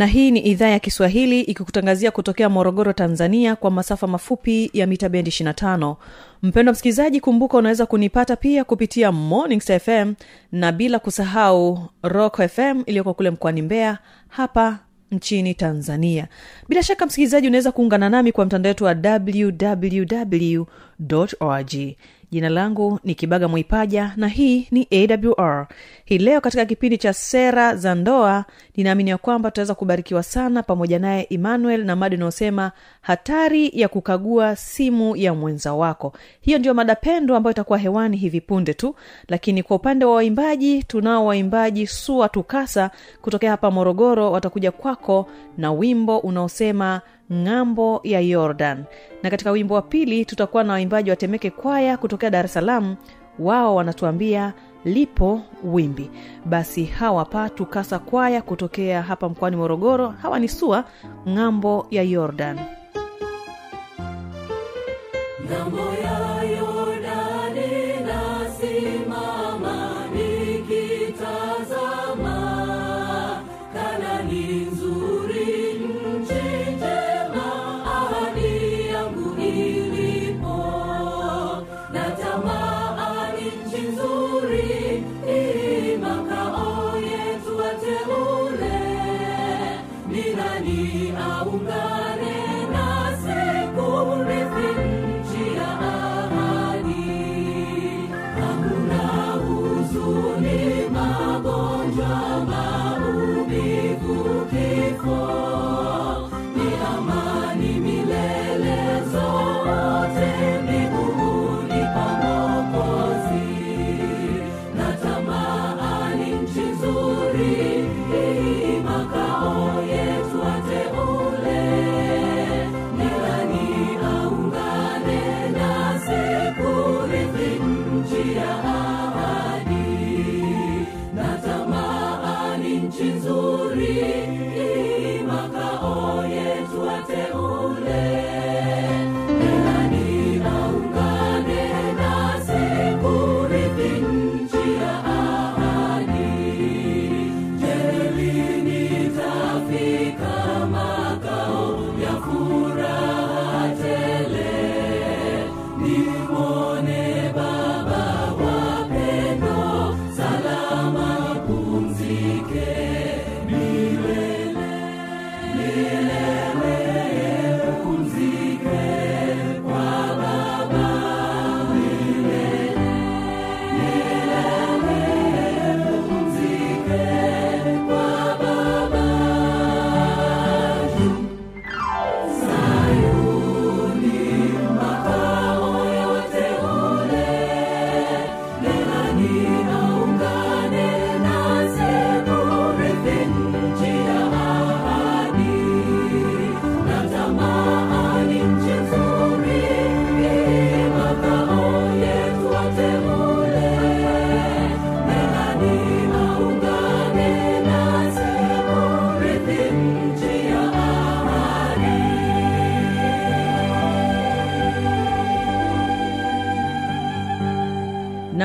na hii ni idhaa ya kiswahili ikikutangazia kutokea morogoro tanzania kwa masafa mafupi ya mita bendi 25 mpendo msikilizaji kumbuka unaweza kunipata pia kupitia mornings fm na bila kusahau rock fm iliyoko kule mkoani mbeya hapa nchini tanzania. Bila shaka msikilizaji unaweza kuungana nami kwa mtandao wetu wa www org jina langu ni kibaga mwaipaja na hii ni awr hii leo katika kipindi cha sera za ndoa ninaamini ya kwamba tutaweza kubarikiwa sana pamoja naye emmanuel na mada inayosema hatari ya kukagua simu ya mwenza wako. Hiyo ndio mada pendo ambayo itakuwa hewani hivi punde tu lakini kwa upande wa waimbaji tunao waimbaji sua tukasa kutokea hapa morogoro watakuja kwako na wimbo unaosema ng'ambo ya yordan na katika wimbo wa pili tutakuwa na waimbaji wa temeke kwaya kutokea dar es salaam. Wao wanatuambia lipo wimbi. Basi hawa pa tukasa kwaya kutokea hapa mkoani morogoro hawa ni sua ng'ambo ya yordan Ng'ambo ya magonjwa, maumivu,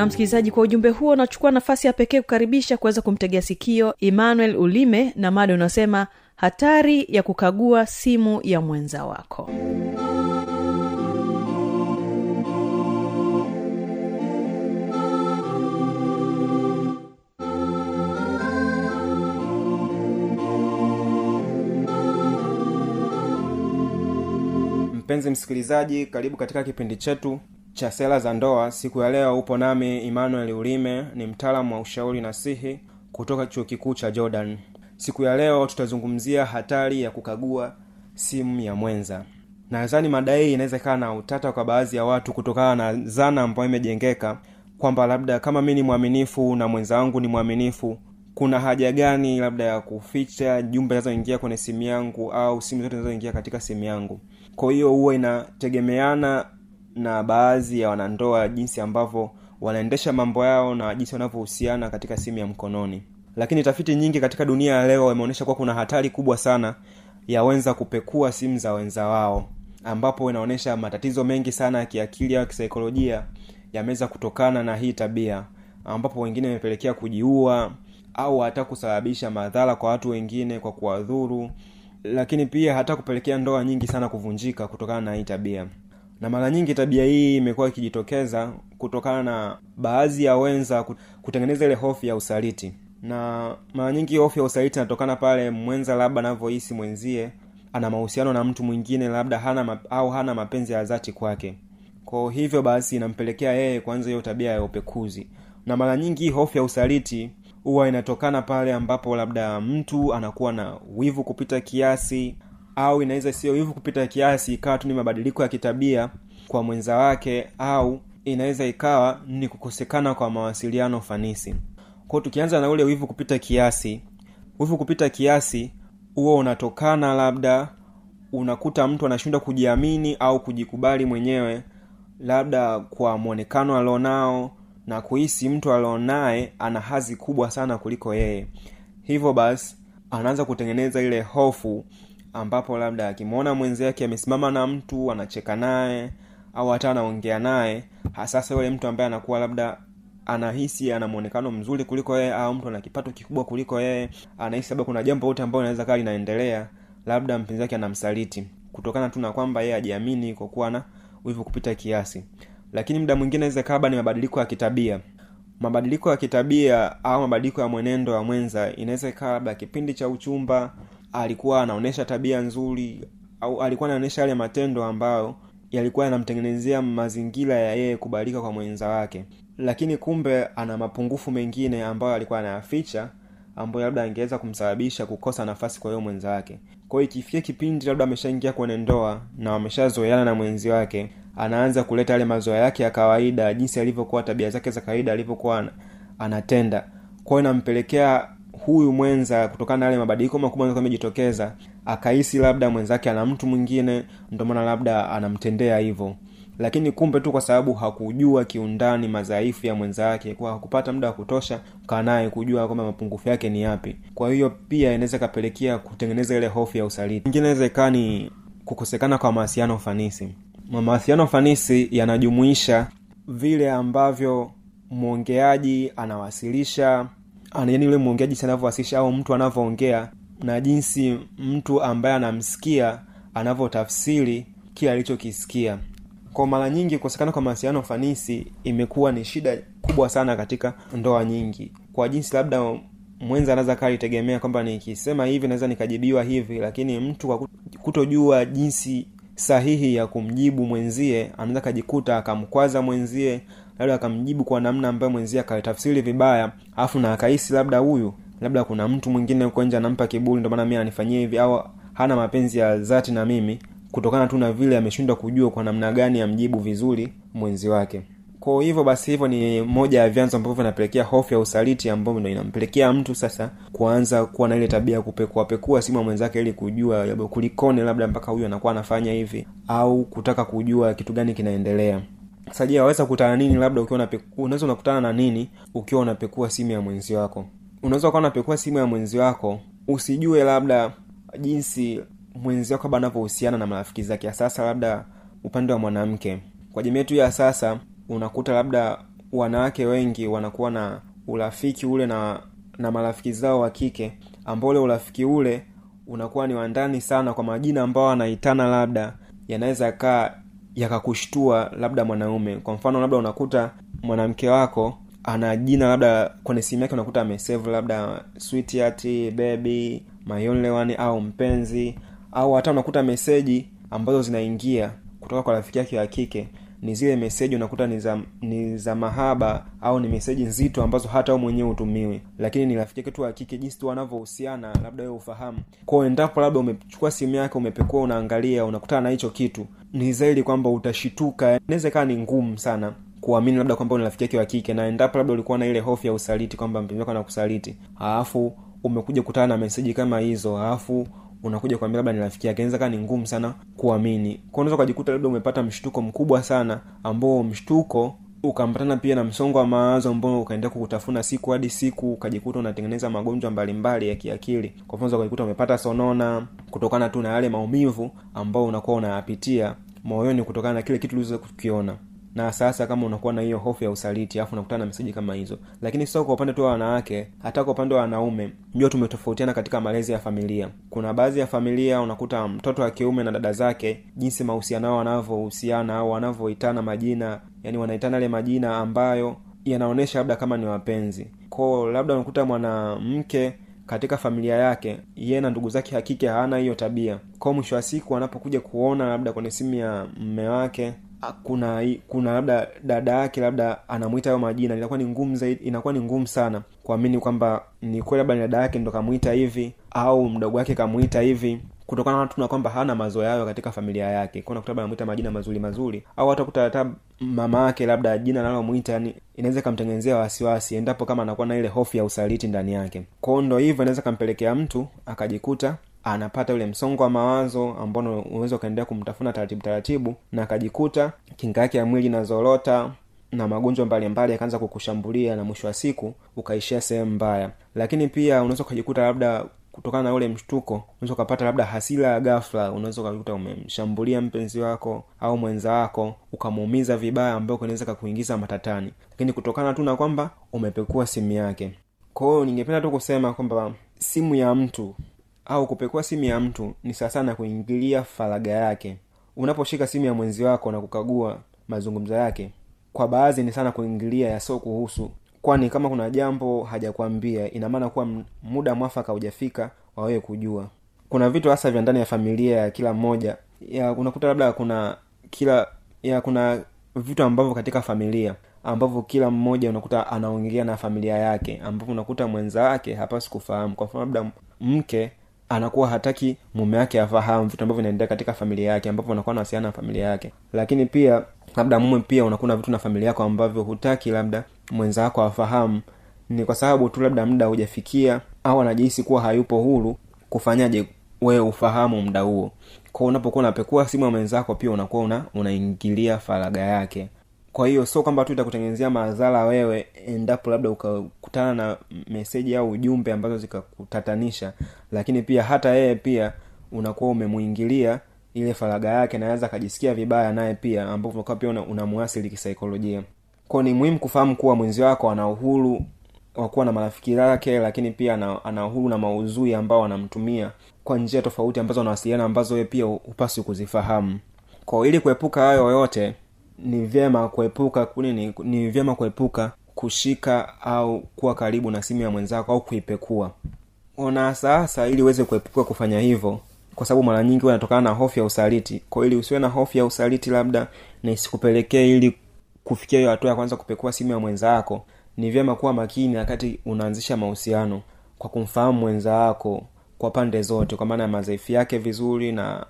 msikilizaji kwa ujumbe huo nachukua nafasi ya pekee kukaribisha kuweza kumtegea sikio emmanuel ulime na mada unasema hatari ya kukagua simu ya mwenza wako. Mpenzi msikilizaji karibu katika kipindi chetu cha sera za ndoa siku ya leo upo nami emmanuel ulime ni mtaalamu wa ushauri nasihi kutoka chuo kikuu cha jordan. Siku ya leo tutazungumzia hatari ya kukagua simu ya mwenza. Nadhani mada hii inaweza ikawa na utata kwa baadhi ya watu kutokana na zana ambayo imejengeka kwamba labda kama mi ni mwaminifu na mwenza wangu ni mwaminifu kuna haja gani labda ya kuficha jumbe zinazoingia kwenye simu yangu au simu zote zinazoingia katika simu yangu? Kwa hiyo huwa inategemeana na baadhi ya wanandoa jinsi ambavyo wanaendesha mambo yao na jinsi wanavyohusiana katika simu ya mkononi. Lakini tafiti nyingi katika dunia ya leo imeonyesha kuwa kuna hatari kubwa sana ya wenza kupekua simu za wenza wao ambapo inaonyesha matatizo mengi sana ya kiakili au kisaikolojia yameweza kutokana na hii tabia ambapo wengine imepelekea kujiua au hata kusababisha madhara kwa watu wengine kwa kuwadhuru lakini pia hata kupelekea ndoa nyingi sana kuvunjika kutokana na hii tabia na mara nyingi tabia hii imekuwa ikijitokeza kutokana na baadhi ya wenza kutengeneza ile hofu ya usaliti. Na mara nyingi hofu ya usaliti inatokana pale mwenza labda anavyohisi mwenzie ana mahusiano na mtu mwingine labda hana au hana mapenzi ya dhati kwake. Kwa hivyo basi inampelekea yeye kuanza hiyo tabia ya upekuzi. Na mara nyingi hofu ya usaliti huwa inatokana pale ambapo labda mtu anakuwa na wivu kupita kiasi au inaweza sio hivyo kupita kiasi ikawa tu ni mabadiliko ya kitabia kwa mwenza wake au inaweza ikawa ni kukosekana kwa mawasiliano fanisi. Kwao tukianza na ule wivu kupita kiasi wivu kupita kiasi huo unatokana labda unakuta mtu anashindwa kujiamini au kujikubali mwenyewe labda kwa mwonekano alionao na kuhisi mtu alionaye ana hazi kubwa sana kuliko yeye. Hivyo basi anaanza kutengeneza ile hofu ambapo labda akimwona mwenzake amesimama na mtu anacheka naye au hata anaongea naye hasasa yule mtu ambaye anakuwa labda anahisi ana mwonekano mzuri kuliko yeye au mtu ana kipato kikubwa kuliko yeye anahisi labda kuna jambo lote ambayo inaweza kaa linaendelea labda mpenzi wake anamsaliti. Kutokana tu na kwamba yeye ajiamini kwa kuwa na wivu kupita kiasi. Lakini muda mwingine inaweza kaba ni mabadiliko ya kitabia. Mabadiliko ya kitabia au mabadiliko ya mwenendo wa mwenza inaweza ikawa labda kipindi cha uchumba alikuwa anaonyesha tabia nzuri au alikuwa anaonyesha yale matendo ambayo yalikuwa yanamtengenezea mazingira ya yeye kubalika kwa mwenza wake. Lakini kumbe ana mapungufu mengine ambayo alikuwa anayaficha ambayo labda angeweza kumsababisha kukosa nafasi kwa hiyo mwenza wake. Kwa ikifikia kipindi labda ameshaingia kwenye ndoa na wameshazoeana na mwenzi wake anaanza kuleta yale mazoea yake ya kawaida jinsi alivyokuwa tabia zake za kawaida alivyokuwa anatenda. Kwao inampelekea huyu mwenza kutokana na yale mabadiliko makubwa amejitokeza akahisi labda mwenzake ana mtu mwingine ndio maana labda anamtendea hivyo. Lakini kumbe tu kwa sababu hakujua kiundani madhaifu ya mwenzake kwa hakupata muda wa kutosha kaa kujua kwamba mapungufu yake ni yapi. Kwa hiyo pia inaweza ikapelekea kutengeneza ile hofu ya usaliti. Ingine inaweza ikaa ni kukosekana kwa mawasiliano fanisi mawasiliano fanisi yanajumuisha vile ambavyo mwongeaji anawasilisha yani yule mwongeaji anavyowasilisha au mtu anavyoongea na jinsi mtu ambaye anamsikia anavyotafsiri kile alichokisikia. Kwa mara nyingi kukosekana kwa mawasiliano fanisi imekuwa ni shida kubwa sana katika ndoa nyingi. Kwa jinsi labda mwenza anaweza kaa alitegemea kwamba nikisema hivi naweza nikajibiwa hivi lakini mtu kwa kutojua jinsi sahihi ya kumjibu mwenzie anaweza akajikuta akamkwaza mwenzie labda akamjibu kwa namna ambayo mwenzie akatafsiri vibaya afu na akahisi labda huyu labda kuna mtu mwingine huko nje anampa kiburi ndio maana mi ananifanyia hivi au hana mapenzi ya dhati na mimi kutokana tu na vile ameshindwa kujua kwa namna gani amjibu vizuri mwenzi wake. Kwa hivyo basi hivyo ni moja ya vyanzo ambavyo vinapelekea hofu ya usaliti ambayo ndo inampelekea mtu sasa kuanza kuwa na ile tabia ya kupekuapekua simu ya mwenzake ili kujua kulikone labda mpaka huyu anakuwa anafanya hivi au kutaka kujua kitu gani kinaendelea sasa je waweza kukutana nini labda ukiwa unaweza unakutana na nini ukiwa unapekua simu ya mwenzi wako? Unaweza ukawa unapekua simu ya mwenzi wako usijue labda jinsi mwenzi wako labda anavyohusiana na marafiki zake sasa labda upande wa mwanamke. Kwa jamii yetu ya sasa unakuta labda wanawake wengi wanakuwa na urafiki ule na na marafiki zao wa kike ambao ule urafiki ule unakuwa ni wandani sana kwa majina ambao anaitana labda yanaweza kaa yakakushtua labda mwanaume. Kwa mfano labda unakuta mwanamke wako ana jina labda kwenye simu yake unakuta amesave labda sweetheart baby my only one au mpenzi au hata unakuta meseji ambazo zinaingia kutoka kwa rafiki yake wa kike ni zile meseji unakuta ni za ni za mahaba au ni meseji nzito ambazo hata wewe mwenyewe utumiwi lakini ni rafiki yake tu wa kike jinsi tu wanavyohusiana labda wewe ufahamu kwao endapo labda umechukua simu yake umepekua unaangalia unakutana na hicho kitu ni zaidi kwamba utashituka. Inaweza ikawa ni ngumu sana kuamini labda kwamba ni rafiki yake wa kike na endapo labda ulikuwa na ile hofu ya usaliti kwamba mpenzi wako anakusaliti alafu umekuja kutana na meseji kama hizo alafu unakuja kuambia labda ni rafiki yake. Inaweza kaa ni ngumu sana kuamini. Kwa unaweza ukajikuta labda umepata mshtuko mkubwa sana ambao mshtuko ukaambatana pia na msongo wa mawazo ambao ukaendelea kukutafuna siku hadi siku ukajikuta unatengeneza magonjwa mbalimbali ya kiakili. Kwa mfano ukajikuta umepata sonona kutokana tu na yale maumivu ambao unakuwa unayapitia moyoni kutokana na kile kitu ulizo kukiona na sasa kama unakuwa na hiyo hofu ya usaliti alafu unakutana na meseji kama hizo. Lakini sio kwa upande tu wa wanawake hata kwa upande wa wanaume jua tumetofautiana katika malezi ya familia. Kuna baadhi ya familia unakuta mtoto wa kiume na dada zake jinsi mahusiano yao wanavyohusiana au wanavyoitana majina yani wanaitana yale majina ambayo yanaonyesha labda kama ni wapenzi. Kwao labda unakuta mwanamke katika familia yake yeye na ndugu zake hakike hawana hiyo tabia. Kwao mwisho wa siku anapokuja kuona labda kwenye simu ya mme wake kuna kuna labda dada yake labda anamwita hayo majina inakuwa ni ngumu zaidi inakuwa ni ngumu sana kuamini kwamba ni kweli labda ni dada yake ndo kamwita hivi au mdogo wake kamwita hivi kutokana na tuna kwamba hana mazoea hayo katika familia yake. Kwa unakuta labda anamwita majina mazuri mazuri au hata kuta mama yake labda jina analomwita yani inaweza ikamtengenezea wasiwasi endapo kama anakuwa na ile hofu ya usaliti ndani yake. Kwao ndo hivyo inaweza kampelekea mtu akajikuta anapata ule msongo wa mawazo ambao unaweza ukaendelea kumtafuna taratibu taratibu na akajikuta kinga yake ya mwili inazorota na magonjwa mbalimbali yakaanza kukushambulia na mwisho wa siku ukaishia sehemu mbaya. Lakini pia unaweza ukajikuta labda kutokana na ule mshtuko unaweza ukapata labda hasira ya ghafla unaweza ukakuta umemshambulia mpenzi wako au mwenza wako ukamuumiza vibaya ambayo kunaweza kakuingiza matatani. Lakini kutokana tu na kwamba umepekua simu yake. Kwa hiyo ningependa tu kusema kwamba simu ya mtu au kupekua simu ya mtu ni sasa na kuingilia faraga yake. Unaposhika simu ya mwenzi wako na kukagua mazungumzo yake kwa baadhi ni sana kuingilia yasio kuhusu kwani kama kuna jambo hajakwambia inamaana kuwa muda mwafaka hujafika wa wewe kujua. Kuna vitu hasa vya ndani ya familia ya kila mmoja unakuta labda kuna kila ya kuna vitu ambavyo katika familia ambavyo kila mmoja unakuta anaongea na familia yake ambapo unakuta mwenza wake hapasi kufahamu. Kwa mfano labda mke anakuwa hataki mume wake afahamu vitu ambavyo vinaendelea katika familia yake ambapo anakuwa anawasiliana na familia yake. Lakini pia labda mume pia unakuwa na vitu na familia yako ambavyo hutaki labda mwenza wako afahamu. Ni kwa sababu tu labda muda hujafikia au anajihisi kuwa hayupo huru kufanyaje wewe ufahamu muda huo. Kwao unapokuwa unapekua simu ya mwenzako pia unakuwa una unaingilia faraga yake kwa hiyo sio kwamba tu itakutengenezea madhara wewe endapo labda ukakutana na meseji au ujumbe ambazo zikakutatanisha lakini pia hata yeye pia unakuwa umemuingilia ile faraga yake naweza akajisikia vibaya naye pia ambapo pia una- unamuasili kisaikolojia. Kwao ni muhimu kufahamu kuwa mwenzi wako ana uhuru wa kuwa na marafiki zake lakini pia ana, uhuru na maudhui ambao anamtumia kwa njia tofauti ambazo anawasiliana ambazo wewe pia hupaswi kuzifahamu. Kwao ili kuepuka hayo yote ni vyema kuepuka ni, ni vyema kuepuka kushika au kuwa karibu na simu ya mwenzako au kuipekua. Ona sasa ili uweze kuepuka kufanya hivyo kwa sababu mara nyingi unatokana na hofu ya usaliti. Kwa ili usiwe na hofu ya usaliti labda na isikupelekee ili kufikia hiyo hatua ya kwanza kupekua simu ya mwenza wako ni vyema kuwa makini wakati unaanzisha mahusiano kwa kumfahamu mwenza wako kwa pande zote kwa maana ya madhaifu yake vizuri na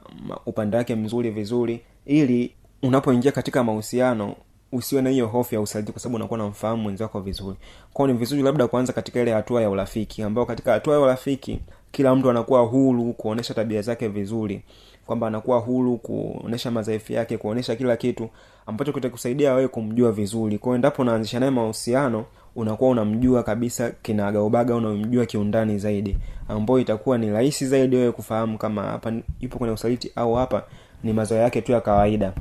upande wake mzuri vizuri ili unapoingia katika mahusiano usiwe na hiyo hofu ya usaliti kwa sababu unakuwa unamfahamu mwenzako vizuri. Kwao ni vizuri labda kuanza katika ile hatua ya urafiki ambao katika hatua ya urafiki kila mtu anakuwa huru kuonesha tabia zake vizuri. Kwamba anakuwa huru kuonesha madhaifu yake kuonesha kila kitu ambacho kitakusaidia wewe kumjua vizuri. Kwao endapo unaanzisha naye mahusiano unakuwa unamjua kabisa kinagaubaga unamjua kiundani zaidi ambayo itakuwa ni rahisi zaidi wewe kufahamu kama hapa yupo kwenye usaliti au hapa ni mazoea yake tu ya kawaida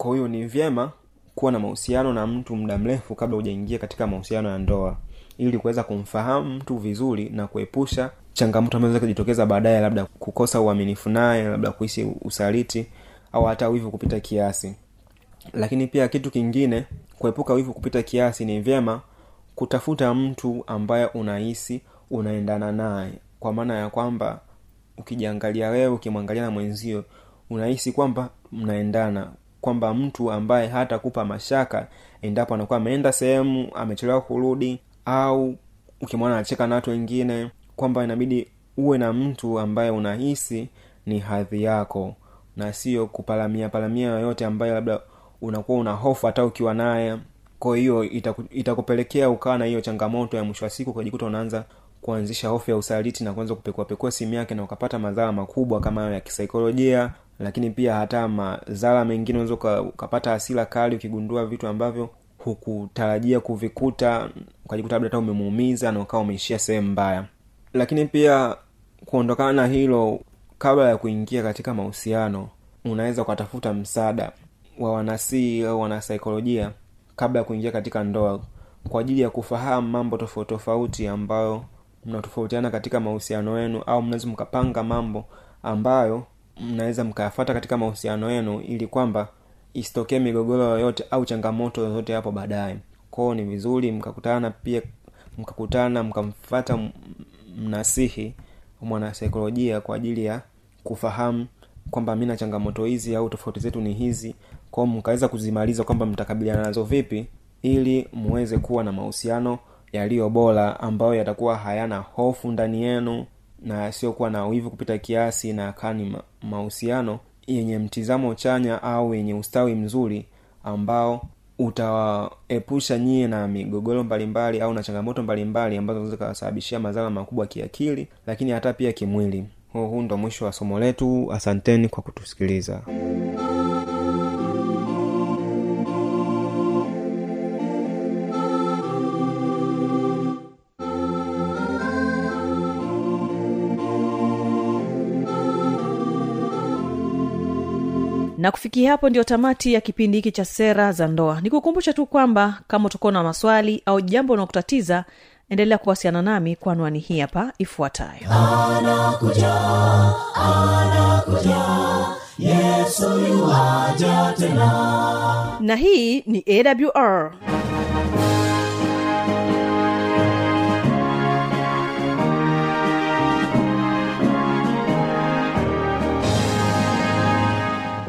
kwa hiyo ni vyema kuwa na mahusiano na mtu muda mrefu kabla hujaingia katika mahusiano ya ndoa ili kuweza kumfahamu mtu vizuri na kuepusha changamoto ambazo zikajitokeza baadaye labda kukosa uaminifu naye labda kuishi usaliti au hata wivu kupita kiasi. Lakini pia kitu kingine kuepuka wivu kupita kiasi ni vyema kutafuta mtu ambaye unahisi unaendana naye. Kwa maana ya kwamba ukijiangalia wewe ukimwangalia na mwenzio unahisi kwamba mnaendana kwamba mtu ambaye hatakupa mashaka endapo anakuwa ameenda sehemu amechelewa kurudi au ukimwona anacheka na watu wengine kwamba inabidi uwe na mtu ambaye unahisi ni hadhi yako na sio kupalamia palamia yoyote ambayo labda unakuwa una hofu hata ukiwa naye. Kwa hiyo itaku, itakupelekea ukawa na hiyo changamoto ya mwisho wa siku ukajikuta unaanza kuanzisha hofu ya usaliti na kuanza kupekuapekua simu yake na ukapata madhara makubwa kama hayo ya kisaikolojia lakini pia hata madhara mengine unaweza ukapata hasira kali ukigundua vitu ambavyo hukutarajia kuvikuta ukajikuta labda hata umemuumiza na ukawa umeishia sehemu mbaya. Lakini pia kuondokana na hilo kabla ya kuingia katika mahusiano unaweza ukatafuta msaada wa wanasii au wanasaikolojia kabla ya kuingia katika ndoa kwa ajili ya kufahamu mambo tofauti tofauti ambayo mnatofautiana katika mahusiano yenu au mnaweza mkapanga mambo ambayo mnaweza mkayafata katika mahusiano yenu ili kwamba isitokee migogoro yoyote au changamoto yoyote hapo baadaye. Kwao ni vizuri mkakutana pia mkakutana mkamfata mnasihi mwanasaikolojia kwa ajili ya kufahamu kwamba mi na changamoto hizi au tofauti zetu ni hizi. Kwao mkaweza kuzimaliza kwamba mtakabiliana nazo vipi ili muweze kuwa na mahusiano yaliyo bora ambayo yatakuwa hayana hofu ndani yenu na yasiyokuwa na wivu kupita kiasi na kani ni mahusiano yenye mtizamo chanya au yenye ustawi mzuri ambao utawaepusha nyie na migogoro mbalimbali au na changamoto mbalimbali ambazo zinaweza zikawasababishia madhara makubwa kiakili lakini hata pia kimwili. Huu ndo mwisho wa somo letu. Asanteni kwa kutusikiliza na kufikia hapo ndio tamati ya kipindi hiki cha sera za ndoa. Nikukumbusha tu kwamba kama utakuwa na maswali au jambo unaokutatiza endelea kuwasiliana nami kwa anwani hii hapa ifuatayo. Na hii ni awr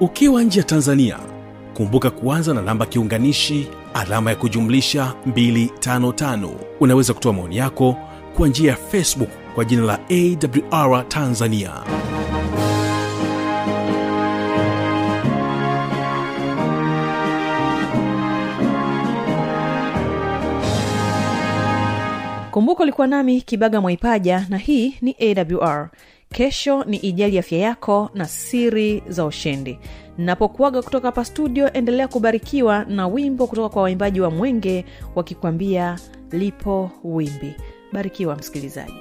ukiwa nje ya tanzania kumbuka kuanza na namba kiunganishi alama ya kujumlisha 255 unaweza kutoa maoni yako kwa njia ya facebook kwa jina la awr tanzania. Kumbuka ulikuwa nami kibaga mwaipaja na hii ni awr kesho ni ijali afya yako na siri za ushindi. Napokuaga kutoka hapa studio endelea kubarikiwa na wimbo kutoka kwa waimbaji wa mwenge wakikwambia lipo wimbi. Barikiwa msikilizaji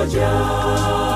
pamoja ngano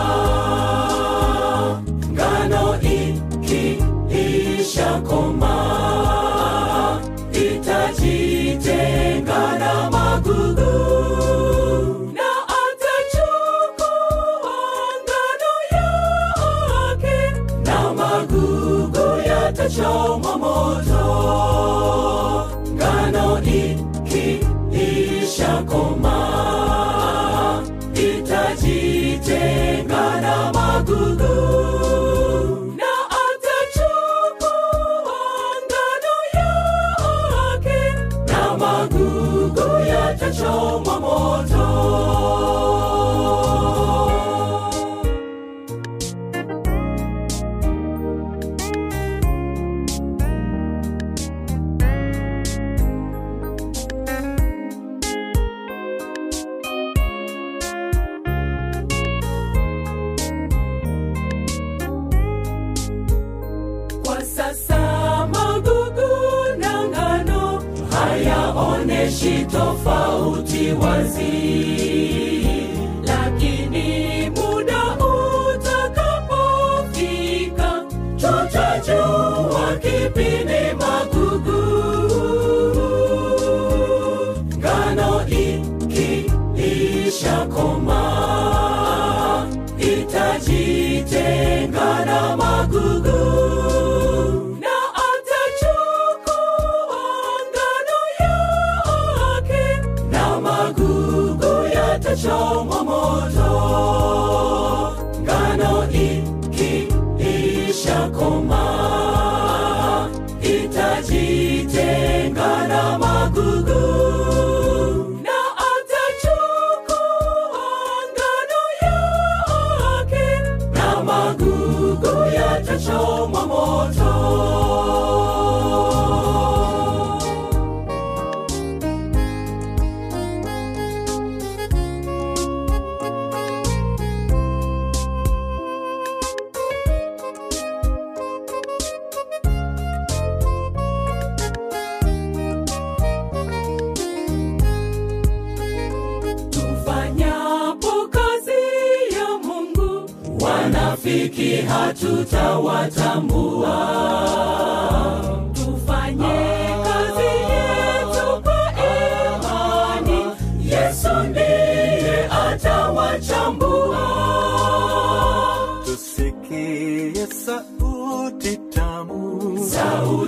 choma moto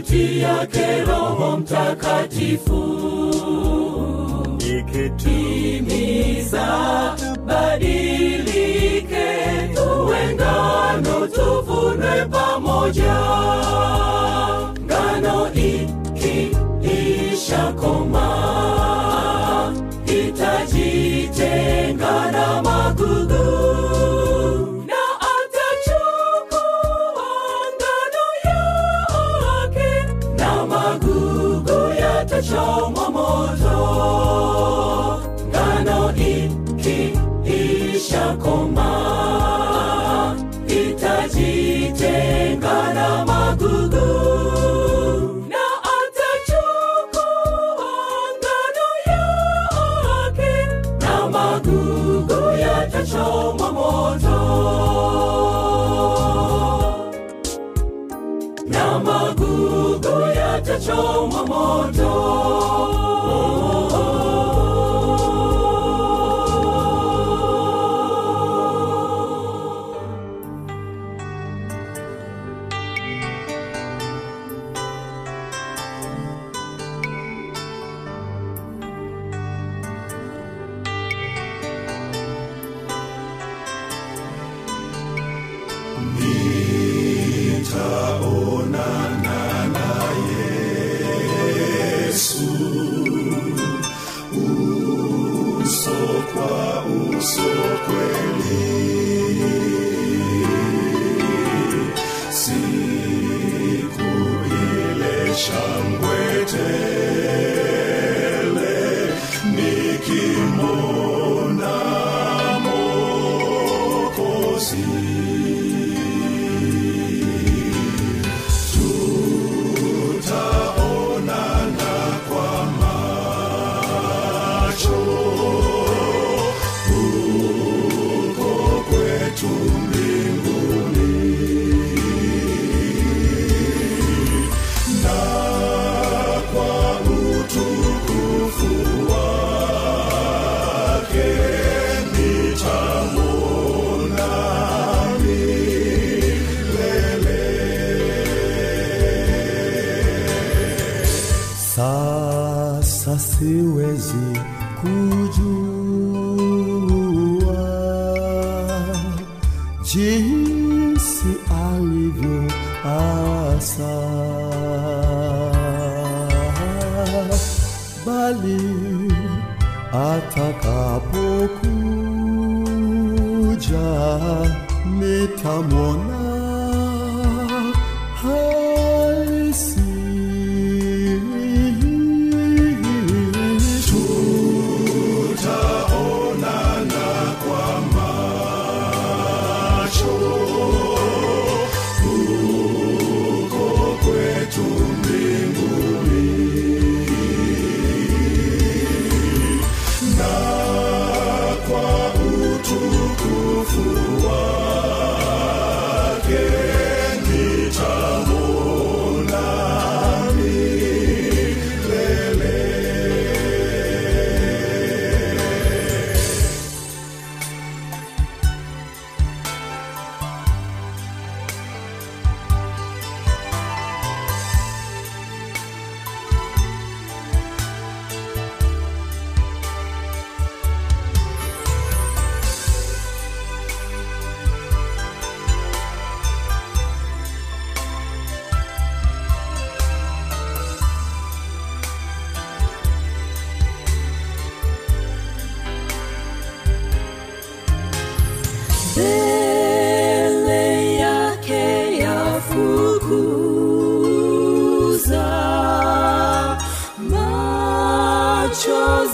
sauti yake Roho Mtakatifu ikituhimiza badilike, tuwe ngano tuvune pamoja. Ngano ikiishakoma itajitenga na magugu chakoma solo quelli seu execúdio.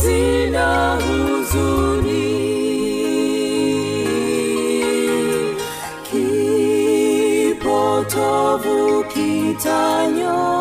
hazina huzuni. Kipotovu kitanyo.